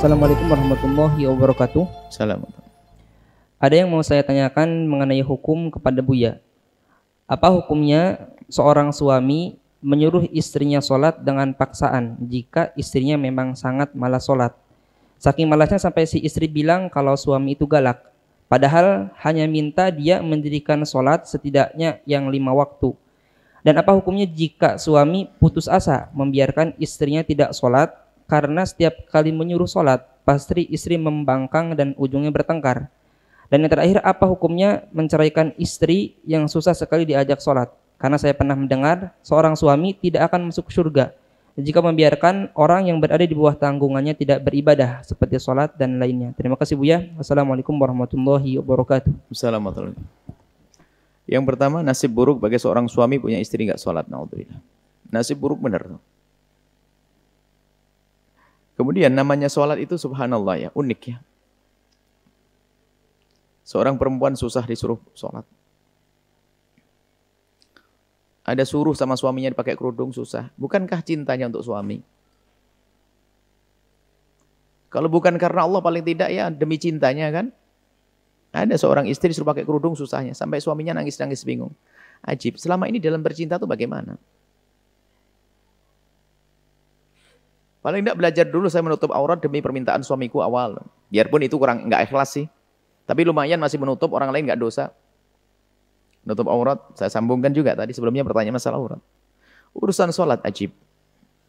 Assalamualaikum warahmatullahi wabarakatuh. Salam. Ada yang mau saya tanyakan mengenai hukum kepada Buya. Apa hukumnya seorang suami menyuruh istrinya sholat dengan paksaan jika istrinya memang sangat malas sholat? Saking malasnya sampai si istri bilang kalau suami itu galak. Padahal hanya minta dia mendirikan sholat setidaknya yang lima waktu. Dan apa hukumnya jika suami putus asa membiarkan istrinya tidak sholat karena setiap kali menyuruh sholat pasti istri membangkang dan ujungnya bertengkar. Dan yang terakhir apa hukumnya menceraikan istri yang susah sekali diajak sholat? Karena saya pernah mendengar seorang suami tidak akan masuk surga jika membiarkan orang yang berada di bawah tanggungannya tidak beribadah seperti sholat dan lainnya. Terima kasih Buya. Wassalamualaikum warahmatullahi wabarakatuh. Assalamualaikum. Yang pertama nasib buruk bagi seorang suami punya istri nggak sholat. Nasib buruk benar. Kemudian namanya sholat itu subhanallah ya, unik ya. Seorang perempuan susah disuruh sholat. Ada suruh sama suaminya dipakai kerudung susah. Bukankah cintanya untuk suami? Kalau bukan karena Allah paling tidak ya demi cintanya kan. Ada seorang istri disuruh pakai kerudung susahnya. Sampai suaminya nangis-nangis bingung. Ajib, selama ini dalam bercinta itu bagaimana? Paling tidak belajar dulu saya menutup aurat demi permintaan suamiku awal. Biarpun itu kurang nggak ikhlas sih. Tapi lumayan masih menutup, orang lain nggak dosa. Menutup aurat, saya sambungkan juga tadi sebelumnya pertanyaan masalah aurat. Urusan sholat ajib.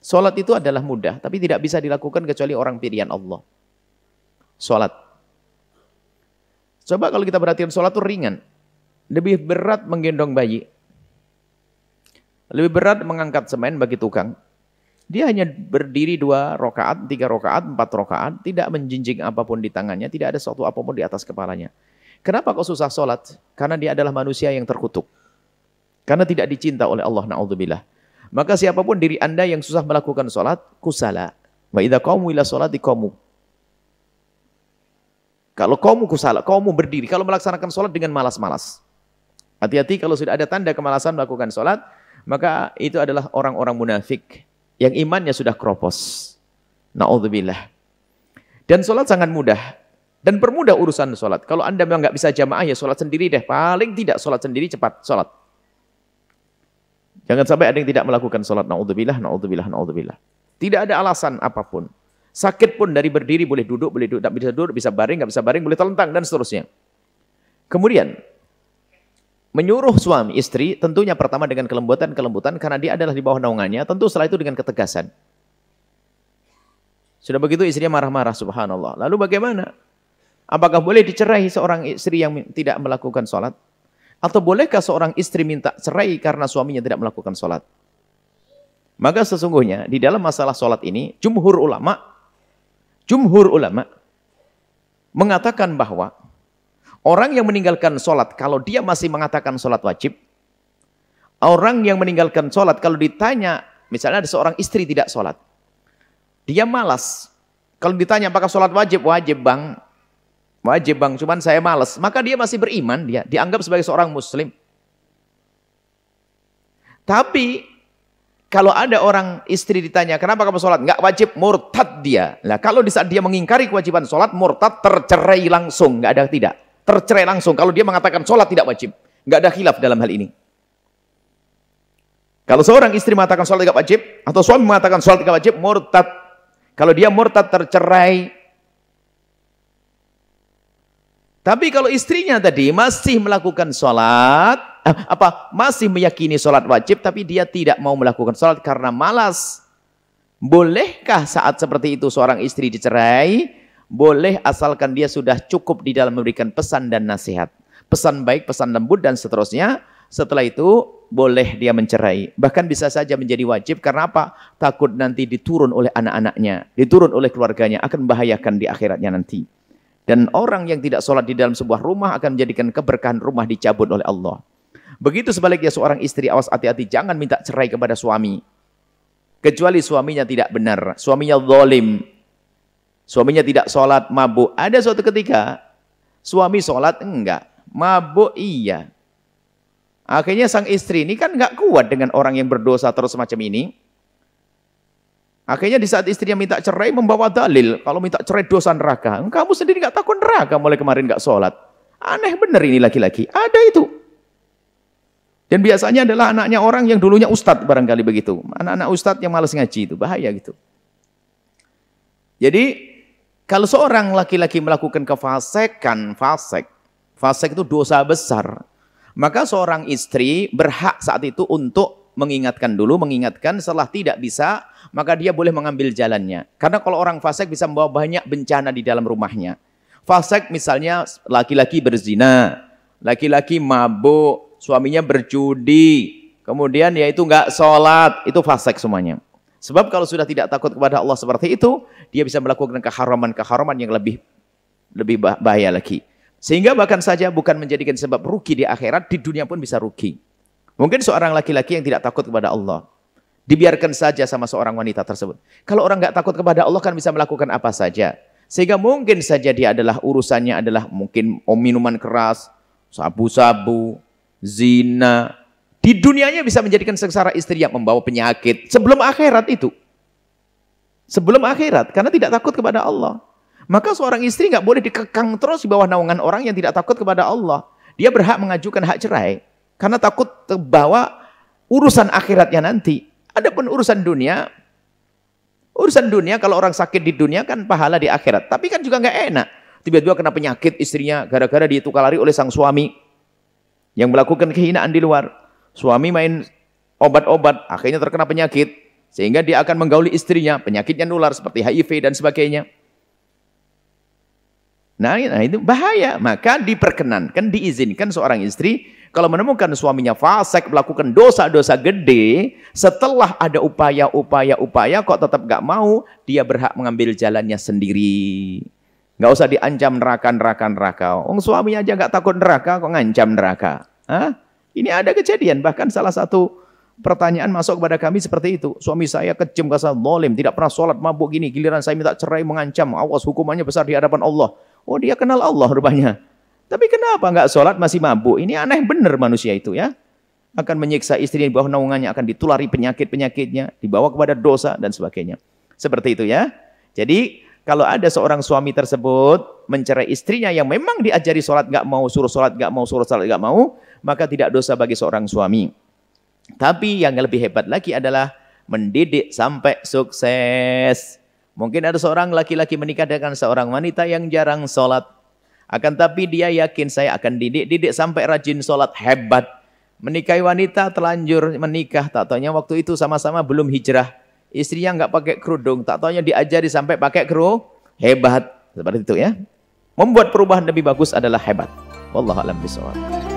Sholat itu adalah mudah, tapi tidak bisa dilakukan kecuali orang pilihan Allah. Sholat. Coba kalau kita perhatikan sholat itu ringan. Lebih berat menggendong bayi. Lebih berat mengangkat semen bagi tukang. Dia hanya berdiri dua rokaat, tiga rokaat, empat rokaat, tidak menjinjing apa pun di tangannya, tidak ada sesuatu apa pun di atas kepalanya. Kenapa kok susah sholat? Karena dia adalah manusia yang terkutuk. Karena tidak dicinta oleh Allah, na'udzubillah. Maka siapa pun diri anda yang susah melakukan sholat, kusala. Wa idha qawmu ila di kamu. Kalau kamu kusala, kamu berdiri. Kalau melaksanakan sholat dengan malas-malas. Hati-hati kalau sudah ada tanda kemalasan melakukan sholat, maka itu adalah orang-orang munafik yang imannya sudah kropos. Na'udzubillah. Dan sholat sangat mudah. Dan permudah urusan sholat. Kalau anda memang nggak bisa jamaah ya sholat sendiri deh. Paling tidak sholat sendiri cepat sholat. Jangan sampai ada yang tidak melakukan sholat. Na'udzubillah, na'udzubillah, na'udzubillah. Tidak ada alasan apa pun. Sakit pun dari berdiri boleh duduk, boleh duduk, bisa duduk, bisa baring, nggak bisa baring, boleh telentang dan seterusnya. Kemudian Menyuruh suami istri tentunya pertama dengan kelembutan-kelembutan karena dia adalah di bawah naungannya, tentu setelah itu dengan ketegasan. Sudah begitu istrinya marah-marah subhanallah. Lalu bagaimana? Apakah boleh dicerai seorang istri yang tidak melakukan sholat? Atau bolehkah seorang istri minta cerai karena suaminya tidak melakukan sholat? Maka sesungguhnya di dalam masalah sholat ini, jumhur ulama, jumhur ulama mengatakan bahwa Orang yang meninggalkan sholat, kalau dia masih mengatakan sholat wajib, orang yang meninggalkan sholat, kalau ditanya, misalnya ada seorang istri tidak sholat, dia malas. Kalau ditanya apakah sholat wajib? Wajib bang. Wajib bang, cuman saya malas. Maka dia masih beriman, dia dianggap sebagai seorang muslim. Tapi kalau ada orang istri ditanya, kenapa kamu sholat? Enggak wajib, murtad dia. Lah kalau di saat dia mengingkari kewajiban sholat, murtad tercerai langsung, enggak ada tidak tercerai langsung. Kalau dia mengatakan sholat tidak wajib. Nggak ada khilaf dalam hal ini. Kalau seorang istri mengatakan sholat tidak wajib, atau suami mengatakan sholat tidak wajib, murtad. Kalau dia murtad tercerai. Tapi kalau istrinya tadi masih melakukan sholat, eh, apa masih meyakini sholat wajib, tapi dia tidak mau melakukan sholat karena malas. Bolehkah saat seperti itu seorang istri dicerai? Boleh asalkan dia sudah cukup di dalam memberikan pesan dan nasihat. Pesan baik, pesan lembut dan seterusnya. Setelah itu boleh dia mencerai. Bahkan bisa saja menjadi wajib karena apa? Takut nanti diturun oleh anak-anaknya, diturun oleh keluarganya, akan membahayakan di akhiratnya nanti. Dan orang yang tidak sholat di dalam sebuah rumah akan menjadikan keberkahan rumah dicabut oleh Allah. Begitu sebaliknya seorang istri, awas hati-hati, jangan minta cerai kepada suami. Kecuali suaminya tidak benar, suaminya zalim, Suaminya tidak sholat, mabuk. Ada suatu ketika, suami sholat, enggak. Mabuk, iya. Akhirnya sang istri ini kan enggak kuat dengan orang yang berdosa terus semacam ini. Akhirnya di saat istrinya minta cerai membawa dalil. Kalau minta cerai dosa neraka. Kamu sendiri nggak takut neraka mulai kemarin nggak sholat. Aneh bener ini laki-laki. Ada itu. Dan biasanya adalah anaknya orang yang dulunya ustadz barangkali begitu. Anak-anak ustadz yang malas ngaji itu. Bahaya gitu. Jadi kalau seorang laki-laki melakukan kefasekan, fasek. Fasek itu dosa besar. Maka seorang istri berhak saat itu untuk mengingatkan dulu, mengingatkan setelah tidak bisa maka dia boleh mengambil jalannya. Karena kalau orang fasik bisa membawa banyak bencana di dalam rumahnya. Fasik misalnya laki-laki berzina, laki-laki mabuk, suaminya berjudi, kemudian yaitu nggak sholat, itu fasik semuanya. Sebab kalau sudah tidak takut kepada Allah seperti itu, dia bisa melakukan keharaman-keharaman yang lebih lebih bahaya lagi. Sehingga bahkan saja bukan menjadikan sebab rugi di akhirat, di dunia pun bisa rugi. Mungkin seorang laki-laki yang tidak takut kepada Allah. Dibiarkan saja sama seorang wanita tersebut. Kalau orang nggak takut kepada Allah kan bisa melakukan apa saja. Sehingga mungkin saja dia adalah urusannya adalah mungkin minuman keras, sabu-sabu, zina. Di dunianya bisa menjadikan sengsara istri yang membawa penyakit. Sebelum akhirat itu. Sebelum akhirat. Karena tidak takut kepada Allah. Maka seorang istri nggak boleh dikekang terus di bawah naungan orang yang tidak takut kepada Allah. Dia berhak mengajukan hak cerai. Karena takut terbawa urusan akhiratnya nanti. Adapun urusan dunia, urusan dunia kalau orang sakit di dunia kan pahala di akhirat. Tapi kan juga nggak enak. Tiba-tiba kena penyakit istrinya gara-gara ditukar lari oleh sang suami yang melakukan kehinaan di luar. Suami main obat-obat, akhirnya terkena penyakit. Sehingga dia akan menggauli istrinya, penyakitnya nular seperti HIV dan sebagainya. Nah, nah itu bahaya. Maka diperkenankan, diizinkan seorang istri kalau menemukan suaminya fasik, melakukan dosa-dosa gede, setelah ada upaya-upaya-upaya kok tetap gak mau, dia berhak mengambil jalannya sendiri. Gak usah diancam neraka-neraka-neraka. Oh, suaminya aja gak takut neraka, kok ngancam neraka. Hah? Ini ada kejadian, bahkan salah satu pertanyaan masuk kepada kami seperti itu. Suami saya kejam, kasar, lolim, tidak pernah sholat, mabuk gini. Giliran saya minta cerai, mengancam. Awas, hukumannya besar di hadapan Allah. Oh, dia kenal Allah rupanya. Tapi kenapa enggak sholat masih mabuk? Ini aneh benar manusia itu ya. Akan menyiksa istrinya di bawah naungannya, akan ditulari penyakit-penyakitnya, dibawa kepada dosa dan sebagainya. Seperti itu ya. Jadi kalau ada seorang suami tersebut mencerai istrinya yang memang diajari sholat enggak mau, suruh sholat enggak mau, suruh sholat enggak mau, maka tidak dosa bagi seorang suami. Tapi yang lebih hebat lagi adalah mendidik sampai sukses. Mungkin ada seorang laki-laki menikah dengan seorang wanita yang jarang sholat. Akan tapi dia yakin saya akan didik-didik sampai rajin sholat hebat. Menikahi wanita telanjur menikah. Tak tanya waktu itu sama-sama belum hijrah. Istrinya nggak pakai kerudung. Tak tanya diajari sampai pakai kerudung. Hebat. Seperti itu ya. Membuat perubahan lebih bagus adalah hebat. Wallahualam bisawab.